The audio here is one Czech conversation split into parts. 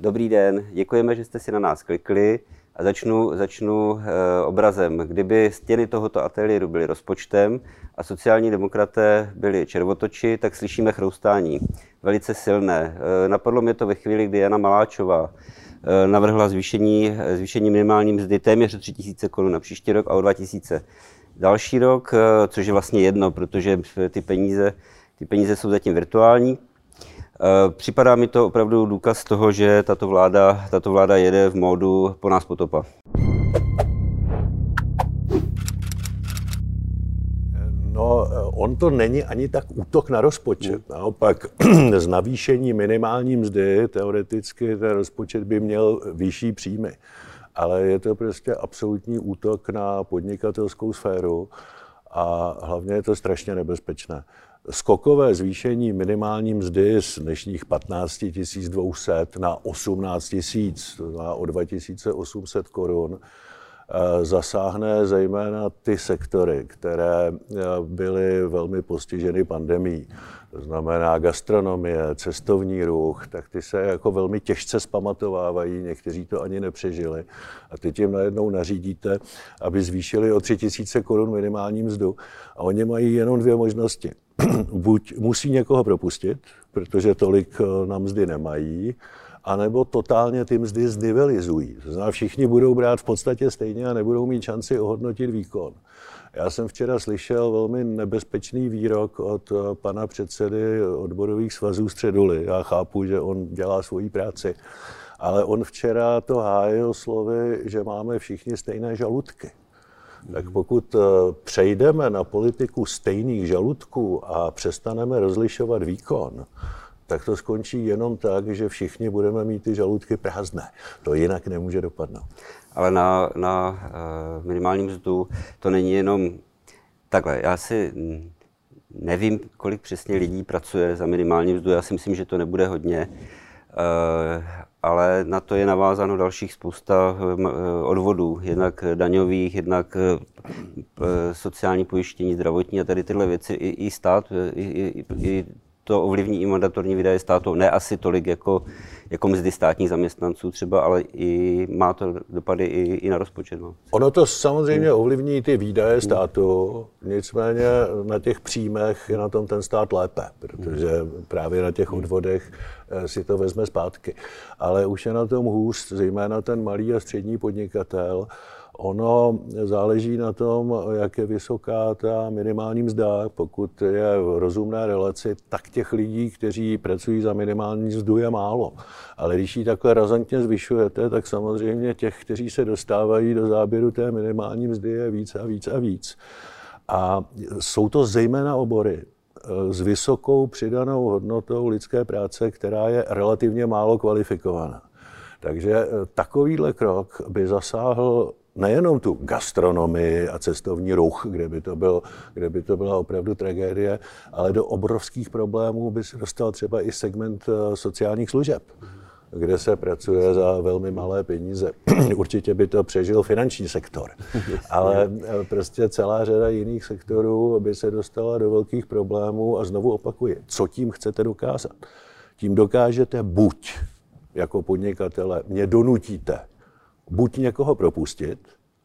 Dobrý den, děkujeme, že jste si na nás klikli a začnu, začnu e, obrazem. Kdyby stěny tohoto ateliéru byly rozpočtem a sociální demokraté byli červotoči, tak slyšíme chroustání. Velice silné. E, napadlo mě to ve chvíli, kdy Jana Maláčová e, navrhla zvýšení, zvýšení minimální mzdy téměř o 3000 korun na příští rok a o 2000 další rok, což je vlastně jedno, protože ty peníze, ty peníze jsou zatím virtuální. Eh, připadá mi to opravdu důkaz toho, že tato vláda, tato vláda jede v módu po nás potopa. No, eh, on to není ani tak útok na rozpočet. Naopak, z navýšení minimální mzdy teoreticky ten rozpočet by měl vyšší příjmy. Ale je to prostě absolutní útok na podnikatelskou sféru a hlavně je to strašně nebezpečné skokové zvýšení minimální mzdy z dnešních 15 200 na 18 000, to znamená o 2800 korun, eh, zasáhne zejména ty sektory, které eh, byly velmi postiženy pandemí. To znamená gastronomie, cestovní ruch, tak ty se jako velmi těžce zpamatovávají, někteří to ani nepřežili. A teď jim najednou nařídíte, aby zvýšili o 3000 korun minimální mzdu. A oni mají jenom dvě možnosti buď musí někoho propustit, protože tolik eh, na mzdy nemají, anebo totálně ty mzdy znivelizují. To znamená, všichni budou brát v podstatě stejně a nebudou mít šanci ohodnotit výkon. Já jsem včera slyšel velmi nebezpečný výrok od eh, pana předsedy odborových svazů Středuly. Já chápu, že on dělá svoji práci, ale on včera to hájil slovy, že máme všichni stejné žaludky. Tak pokud eh, přejdeme na politiku stejných žaludků a přestaneme rozlišovat výkon, tak to skončí jenom tak, že všichni budeme mít ty žaludky prázdné. To jinak nemůže dopadnout. Ale na, na uh, minimální mzdu to není jenom takhle. Já si nevím, kolik přesně lidí pracuje za minimální mzdu. Já si myslím, že to nebude hodně. Uh, ale na to je navázáno dalších spousta eh, eh, odvodů, jednak daňových, jednak eh, sociální pojištění, zdravotní a tady tyhle věci. I, i stát, i, i, i to ovlivní i mandatorní výdaje státu, ne asi tolik jako, jako mzdy státních zaměstnanců třeba, ale i má to dopady i, i na rozpočet. No. Ono to samozřejmě ovlivní ty výdaje státu, nicméně na těch příjmech je na tom ten stát lépe, protože právě na těch odvodech eh, si to vezme zpátky. Ale už je na tom hůř, zejména ten malý a střední podnikatel, Ono záleží na tom, jak je vysoká ta minimální mzda. Pokud je v rozumné relaci, tak těch lidí, kteří pracují za minimální mzdu, je málo. Ale když ji takhle razantně zvyšujete, tak samozřejmě těch, kteří se dostávají do záběru té minimální mzdy, je víc a víc a víc. A jsou to zejména obory, eh, s vysokou přidanou hodnotou lidské práce, která je relativně málo kvalifikovaná. Takže eh, takovýhle krok by zasáhl nejenom tu gastronomii a cestovní ruch, kde by to, byl, kde by to byla opravdu tragédie, ale do obrovských problémů by se dostal třeba i segment eh, sociálních služeb kde se pracuje za velmi malé peníze. Určitě by to přežil finanční sektor, ale eh, prostě celá řada jiných sektorů by se dostala do velkých problémů a znovu opakuji, co tím chcete dokázat? Tím dokážete buď jako podnikatele, mě donutíte buď někoho propustit,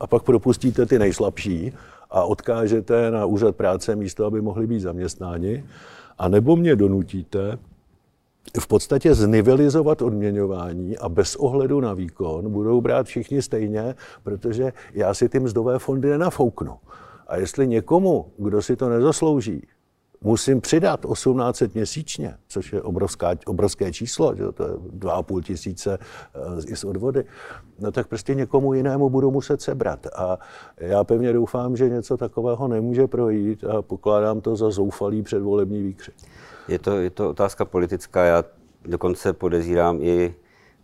a pak propustíte ty nejslabší a odkážete na úřad práce místo, aby mohli být zaměstnáni, a nebo mě donutíte v podstatě znivelizovat odměňování a bez ohledu na výkon budou brát všichni stejně, protože já si ty mzdové fondy nenafouknu. A jestli někomu, kdo si to nezaslouží, musím přidat 1800 měsíčně, což je obrovská, obrovské číslo, že to je 2,5 tisíce eh, i z odvody, no tak prostě někomu jinému budu muset sebrat. A já pevně doufám, že něco takového nemůže projít a pokládám to za zoufalý předvolební výkřik. Je to, je to otázka politická. Já dokonce podezírám i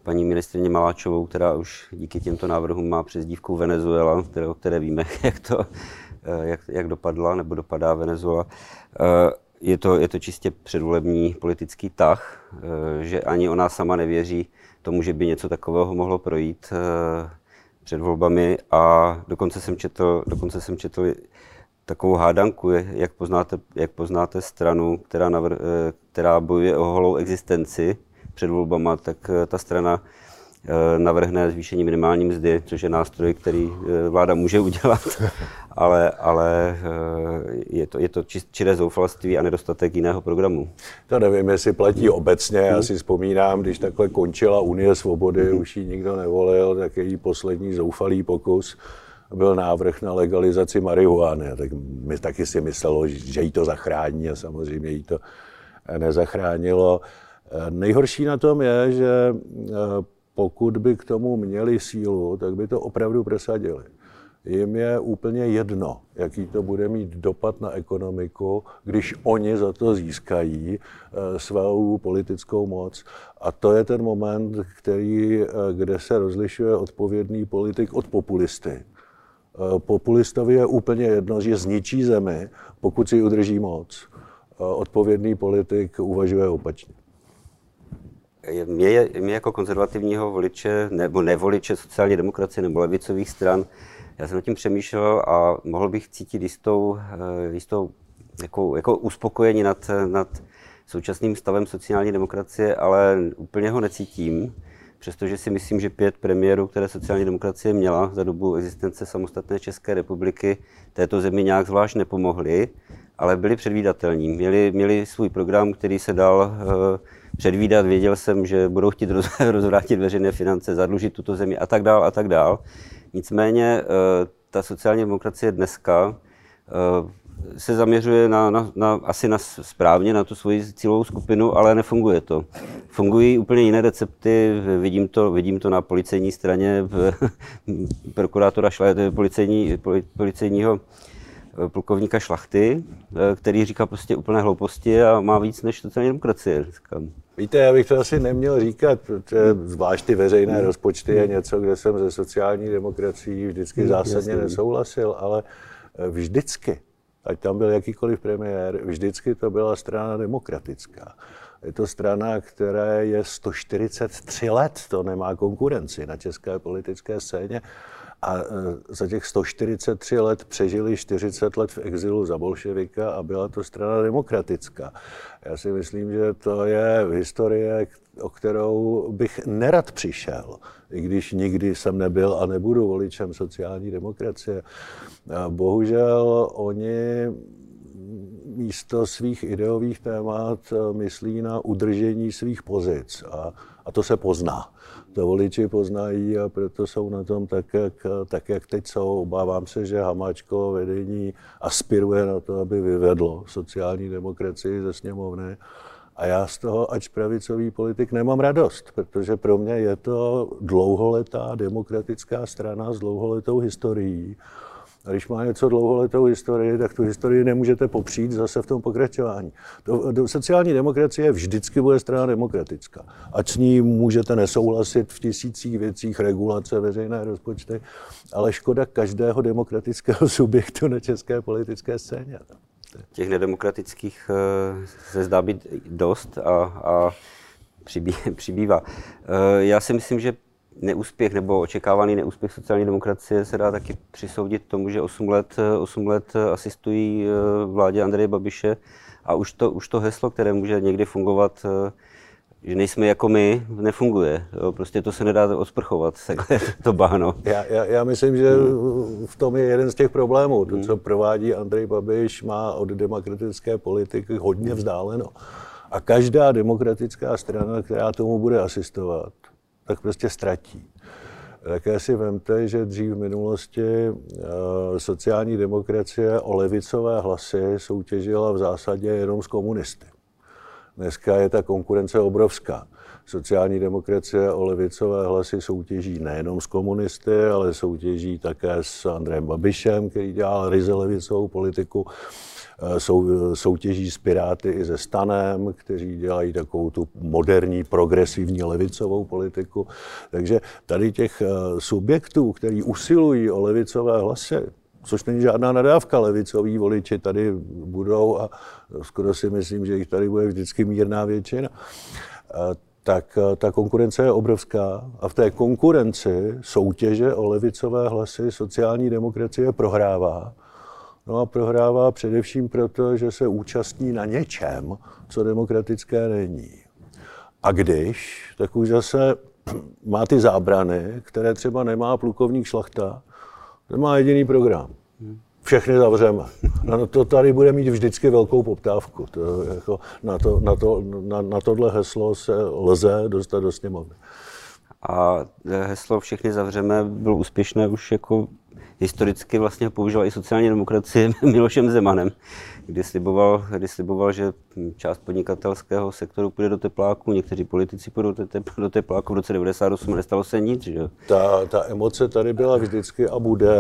paní ministrině Maláčovou, která už díky těmto návrhům má přezdívku Venezuela, o které víme, jak to, jak, jak dopadla nebo dopadá Venezuela. Eh, je to, je to čistě předvolební politický tah, eh, že ani ona sama nevěří tomu, že by něco takového mohlo projít před volbami a dokonce jsem četl, dokonce jsem četl takovou hádanku, jak poznáte, jak poznáte stranu, která, navr, která bojuje o holou existenci, před volbama, tak ta strana Eh, navrhne zvýšení minimální mzdy, což je nástroj, který eh, vláda může udělat, ale, ale eh, je to, je to čiré zoufalství a nedostatek jiného programu. To nevím, jestli platí obecně. Já si vzpomínám, když takhle končila Unie svobody, mm. už ji nikdo nevolil, tak její poslední zoufalý pokus byl návrh na legalizaci marihuany. Tak my taky si myslelo, že jí to zachrání a samozřejmě jí to nezachránilo. Nejhorší na tom je, že pokud by k tomu měli sílu, tak by to opravdu prosadili. Jim je úplně jedno, jaký to bude mít dopad na ekonomiku, když oni za to získají eh, svou politickou moc. A to je ten moment, který, eh, kde se rozlišuje odpovědný politik od populisty. Eh, populistovi je úplně jedno, že zničí zemi, pokud si udrží moc. Odpovědný politik uvažuje opačně mě, mě jako konzervativního voliče nebo nevoliče sociální demokracie nebo levicových stran, já jsem nad tím přemýšlel a mohl bych cítit jistou, eh, jistou jako, jako uspokojení nad, nad současným stavem sociální demokracie, ale úplně ho necítím, přestože si myslím, že pět premiérů, které sociální demokracie měla za dobu existence samostatné České republiky, této zemi nějak zvlášť nepomohly, ale byli předvídatelní. Měli, měli svůj program, který se dal uh, předvídat, věděl jsem, že budou chtít rozvrátit veřejné finance, zadlužit tuto zemi a tak dál a tak dál. Nicméně eh, ta sociální demokracie dneska eh, se zaměřuje na, na, na, asi na správně na tu svoji cílovou skupinu, ale nefunguje to. Fungují úplně jiné recepty, vidím to, vidím to na policejní straně prokurátora šle, policejní, policejního plukovníka Šlachty, eh, který říká prostě úplné hlouposti a má víc než sociální demokracie. Říkám. Víte, já bych to asi neměl říkat, protože zvlášť ty veřejné rozpočty je něco, kde jsem ze sociální demokracií vždycky hmm, zásadně nesouhlasil, ale eh, vždycky, ať tam byl jakýkoliv premiér, vždycky to byla strana demokratická. Je to strana, která je 143 let, to nemá konkurenci na české politické scéně. A e, za těch 143 let přežili 40 let v exilu za bolševika a byla to strana demokratická. Já si myslím, že to je historie, o kterou bych nerad přišel, i když nikdy jsem nebyl a nebudu voličem sociální demokracie. Bohužel oni místo svých ideových témat myslí na udržení svých pozic a, a to se pozná to voliči poznají a proto jsou na tom tak, jak, tak, jak teď jsou. Obávám se, že Hamáčko vedení aspiruje na to, aby vyvedlo sociální demokracii ze sněmovny. A já z toho, ač pravicový politik, nemám radost, protože pro mě je to dlouholetá demokratická strana s dlouholetou historií a když má něco dlouholetou historii, tak tu historii nemůžete popřít zase v tom pokračování. To, do, sociální demokracie vždycky bude strana demokratická. Ať s ní můžete nesouhlasit v tisících věcích, regulace, veřejné rozpočty, ale škoda každého demokratického subjektu na české politické scéně. Těch nedemokratických eh, se zdá být dost a, a přibývá. Eh, já si myslím, že neúspěch nebo očekávaný neúspěch sociální demokracie se dá taky přisoudit tomu, že 8 let, 8 let asistují eh, vládě Andreje Babiše a už to, už to heslo, které může někdy fungovat, eh, že nejsme jako my, nefunguje. Jo, prostě to se nedá osprchovat, to bahno. Já, já, já myslím, že v tom je jeden z těch problémů. To, co provádí Andrej Babiš, má od demokratické politiky hodně vzdáleno. A každá demokratická strana, která tomu bude asistovat, tak prostě ztratí. Také si vemte, že dřív v minulosti eh, sociální demokracie o levicové hlasy soutěžila v zásadě jenom s komunisty. Dneska je ta konkurence obrovská. Sociální demokracie o levicové hlasy soutěží nejenom s komunisty, ale soutěží také s Andrejem Babišem, který dělal ryze levicovou politiku sou, soutěží s Piráty i se Stanem, kteří dělají takovou tu moderní, progresivní levicovou politiku. Takže tady těch eh, subjektů, který usilují o levicové hlasy, což není žádná nadávka, levicoví voliči tady budou a skoro si myslím, že jich tady bude vždycky mírná většina, eh, tak ta konkurence je obrovská a v té konkurenci soutěže o levicové hlasy sociální demokracie prohrává No a prohrává především proto, že se účastní na něčem, co demokratické není. A když, tak už zase má ty zábrany, které třeba nemá plukovník šlachta, má jediný program. Všechny zavřeme. Na to tady bude mít vždycky velkou poptávku. To, jako, na, to, na, to, na, na tohle heslo se lze dostat do sněmovny. A heslo všechny zavřeme bylo úspěšné už jako historicky vlastně používal i sociální demokracie Milošem Zemanem, kdy sliboval, kdy sliboval, že část podnikatelského sektoru půjde do tepláku, někteří politici půjdou do tepláku v roce 98 a nestalo se nic. Že? Ta, ta emoce tady byla vždycky a bude.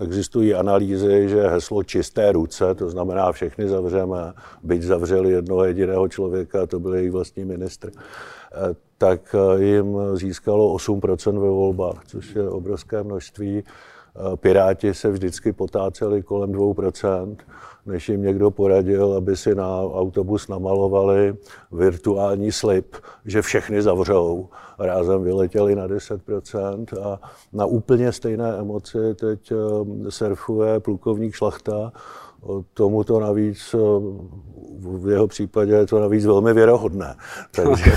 Existují analýzy, že heslo čisté ruce, to znamená všechny zavřeme, byť zavřeli jednoho jediného člověka, to byl jejich vlastní ministr, tak jim získalo 8% ve volbách, což je obrovské množství. Piráti se vždycky potáceli kolem 2%, než jim někdo poradil, aby si na autobus namalovali virtuální slib, že všechny zavřou. Rázem vyletěli na 10% a na úplně stejné emoci teď eh, surfuje plukovník Šlachta, tomu to navíc, eh, v jeho případě je to navíc velmi věrohodné. Takže...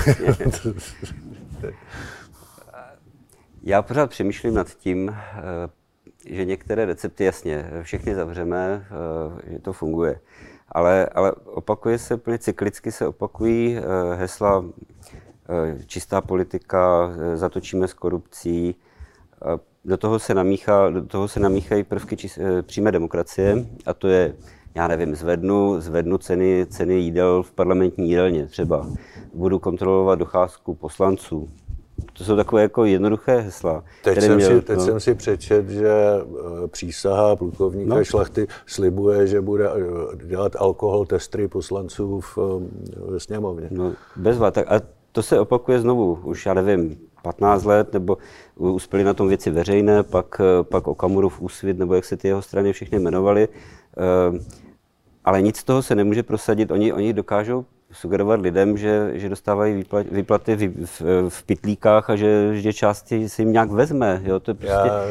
Já pořád přemýšlím nad tím, eh, že některé recepty, jasně, všechny zavřeme, eh, že to funguje. Ale, ale opakuje se, úplně cyklicky se opakují eh, hesla eh, čistá politika, zatočíme s korupcí, do toho se, namíchá, do toho se namíchají prvky čist, přímé demokracie a to je, já nevím, zvednu, zvednu ceny, ceny jídel v parlamentní jídelně třeba. Budu kontrolovat docházku poslanců, to jsou takové jako jednoduché hesla. Teď, jsem, měl, si, teď no. jsem si přečet, že eh, přísaha plukovníka no. Šlachty slibuje, že bude eh, dělat alkohol testry poslanců v, eh, ve sněmovně. No, bezva. Tak a to se opakuje znovu, už já nevím, 15 let, nebo uspěli na tom věci veřejné, pak, pak Okamurův úsvit, nebo jak se ty jeho strany všechny jmenovaly. Ale nic z toho se nemůže prosadit. Oni, oni dokážou sugerovat lidem, že, že dostávají výplaty v, v, v pitlíkách a že, že části si jim nějak vezme. Jo? To je prostě, já...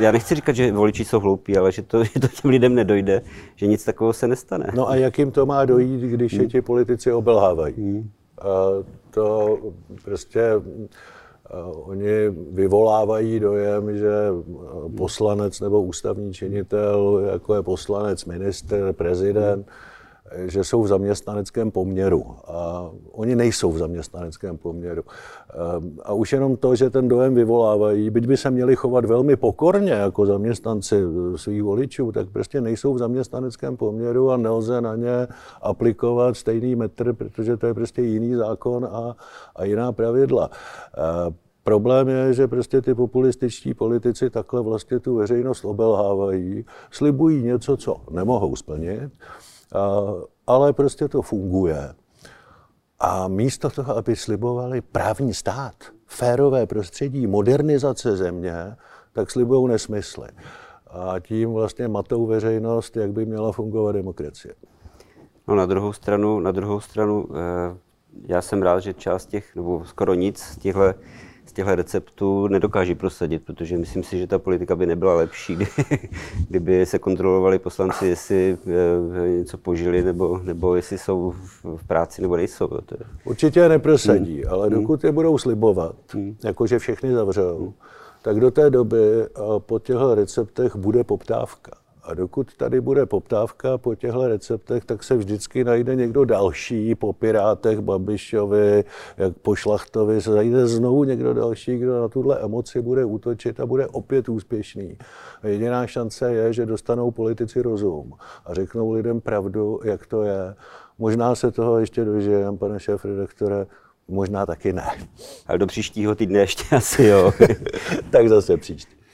já nechci říkat, že voliči jsou hloupí, ale že to, že to těm lidem nedojde, že nic takového se nestane. No a jak jim to má dojít, když hmm. je ti politici obelhávají? Hmm. A to prostě Oni vyvolávají dojem, že poslanec nebo ústavní činitel, jako je poslanec, minister, prezident, že jsou v zaměstnaneckém poměru. A oni nejsou v zaměstnaneckém poměru. A už jenom to, že ten dojem vyvolávají, byť by se měli chovat velmi pokorně jako zaměstnanci svých voličů, tak prostě nejsou v zaměstnaneckém poměru a nelze na ně aplikovat stejný metr, protože to je prostě jiný zákon a, a jiná pravidla. Problém je, že prostě ty populističtí politici takhle vlastně tu veřejnost obelhávají, slibují něco, co nemohou splnit ale prostě to funguje. A místo toho, aby slibovali právní stát, férové prostředí, modernizace země, tak slibují nesmysly. A tím vlastně matou veřejnost, jak by měla fungovat demokracie. No na druhou stranu, na druhou stranu, eh, já jsem rád, že část těch, nebo skoro nic z těchto těchto receptů nedokáží prosadit, protože myslím si, že ta politika by nebyla lepší, kdyby se kontrolovali poslanci, jestli eh, něco požili, nebo, nebo jestli jsou v práci, nebo nejsou. To je... Určitě je neprosadí, hmm. ale dokud je budou slibovat, hmm. jakože všechny zavřou, hmm. tak do té doby po těchto receptech bude poptávka. A dokud tady bude poptávka po těchto receptech, tak se vždycky najde někdo další, po Pirátech, Babišovi, jak po Šlachtovi, se najde znovu někdo další, kdo na tuhle emoci bude útočit a bude opět úspěšný. A jediná šance je, že dostanou politici rozum a řeknou lidem pravdu, jak to je. Možná se toho ještě dožijem, pane šéf redaktore, možná taky ne. Ale do příštího týdne ještě asi jo. tak zase příští.